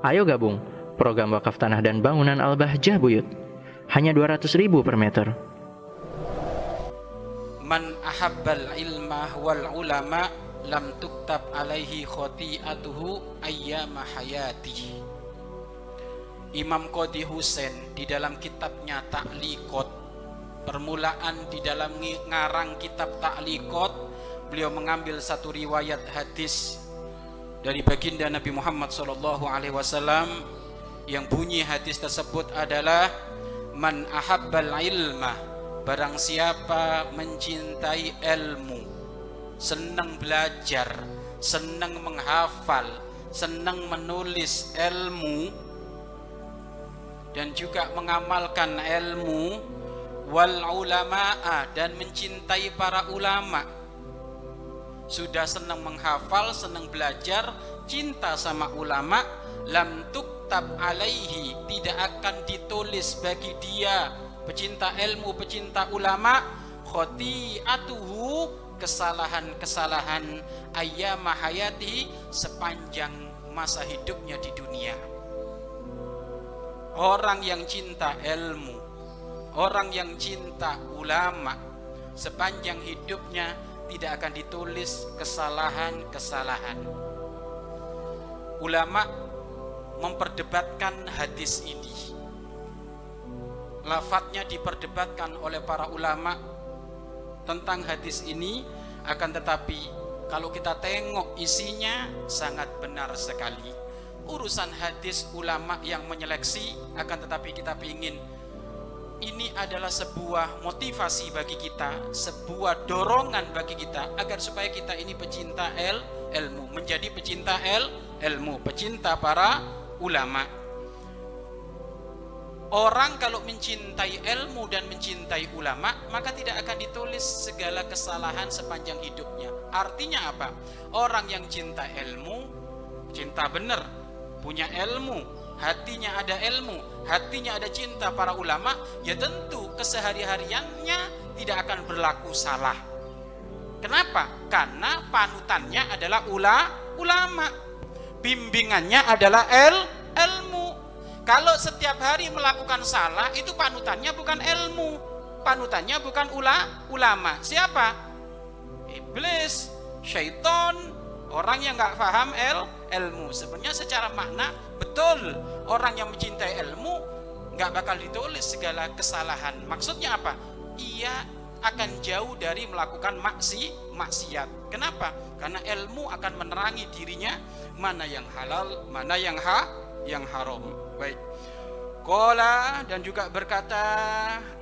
Ayo gabung program wakaf tanah dan bangunan Al-Bahjah Buyut. Hanya 200 ribu per meter. Man ahabbal ilma wal ulama lam tuktab alaihi khoti'atuhu ayyama hayati. Imam Qadi Husain di dalam kitabnya Ta'liqat permulaan di dalam ngarang kitab Ta'liqat beliau mengambil satu riwayat hadis dari baginda Nabi Muhammad sallallahu alaihi wasallam yang bunyi hadis tersebut adalah man ahabbal ilma barang siapa mencintai ilmu senang belajar senang menghafal senang menulis ilmu dan juga mengamalkan ilmu wal ulama'a dan mencintai para ulama sudah senang menghafal senang belajar cinta sama ulama lam tuktab alaihi tidak akan ditulis bagi dia. Pecinta ilmu pecinta ulama khoti'atuhu kesalahan-kesalahan ayyam hayati sepanjang masa hidupnya di dunia. Orang yang cinta ilmu, orang yang cinta ulama, sepanjang hidupnya tidak akan ditulis kesalahan-kesalahan. Ulama memperdebatkan hadis ini. Lafadznya diperdebatkan oleh para ulama tentang hadis ini, akan tetapi kalau kita tengok isinya sangat benar sekali urusan hadis ulama yang menyeleksi akan tetapi kita ingin ini adalah sebuah motivasi bagi kita, sebuah dorongan bagi kita agar supaya kita ini pecinta el ilmu, menjadi pecinta el ilmu, pecinta para ulama. Orang kalau mencintai ilmu dan mencintai ulama, maka tidak akan ditulis segala kesalahan sepanjang hidupnya. Artinya apa? Orang yang cinta ilmu, cinta benar, punya ilmu, hatinya ada ilmu, hatinya ada cinta para ulama, ya tentu kesehari-hariannya tidak akan berlaku salah. Kenapa? Karena panutannya adalah ula, ulama. Bimbingannya adalah el, ilmu. Kalau setiap hari melakukan salah, itu panutannya bukan ilmu. Panutannya bukan ula, ulama. Siapa? Iblis, syaitan, orang yang nggak paham el, ilmu. Sebenarnya secara makna betul orang yang mencintai ilmu nggak bakal ditulis segala kesalahan. Maksudnya apa? Ia akan jauh dari melakukan maksi maksiat. Kenapa? Karena ilmu akan menerangi dirinya mana yang halal, mana yang ha, yang haram. Baik. Kola dan juga berkata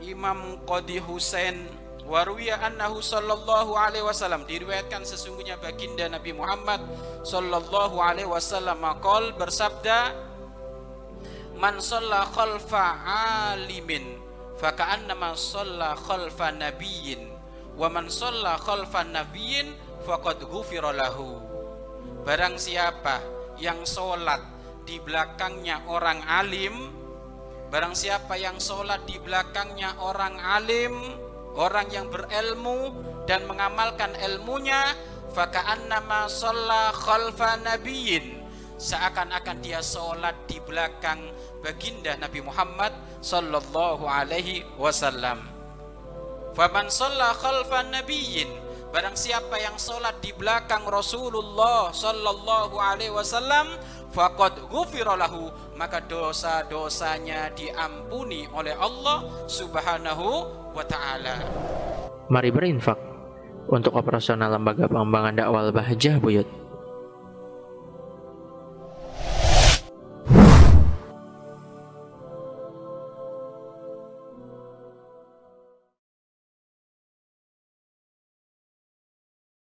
Imam Qadi Husain Warwiya annahu sallallahu alaihi wasallam. Diriwayatkan sesungguhnya baginda Nabi Muhammad sallallahu alaihi wasallam. Maqal bersabda Man shalla khalfa alimin faka'annama shalla khalfa nabiyyin wa man shalla khalfa nabiyyin faqad ghufira lahu. Barang siapa yang sholat di belakangnya orang alim Barang siapa yang sholat di belakangnya orang alim orang yang berilmu dan mengamalkan ilmunya faka'annama shalla khalfa nabiyyin. Seakan-akan dia sholat di belakang baginda Nabi Muhammad sallallahu alaihi wasallam. Faman shalla khalfa nabiyyin. Barang siapa yang sholat di belakang Rasulullah sallallahu alaihi wasallam faqad ghufira lahu maka dosa-dosanya diampuni oleh Allah Subhanahu wa taala. Mari berinfak untuk operasional lembaga pengembangan dakwah Bahjah Buyut.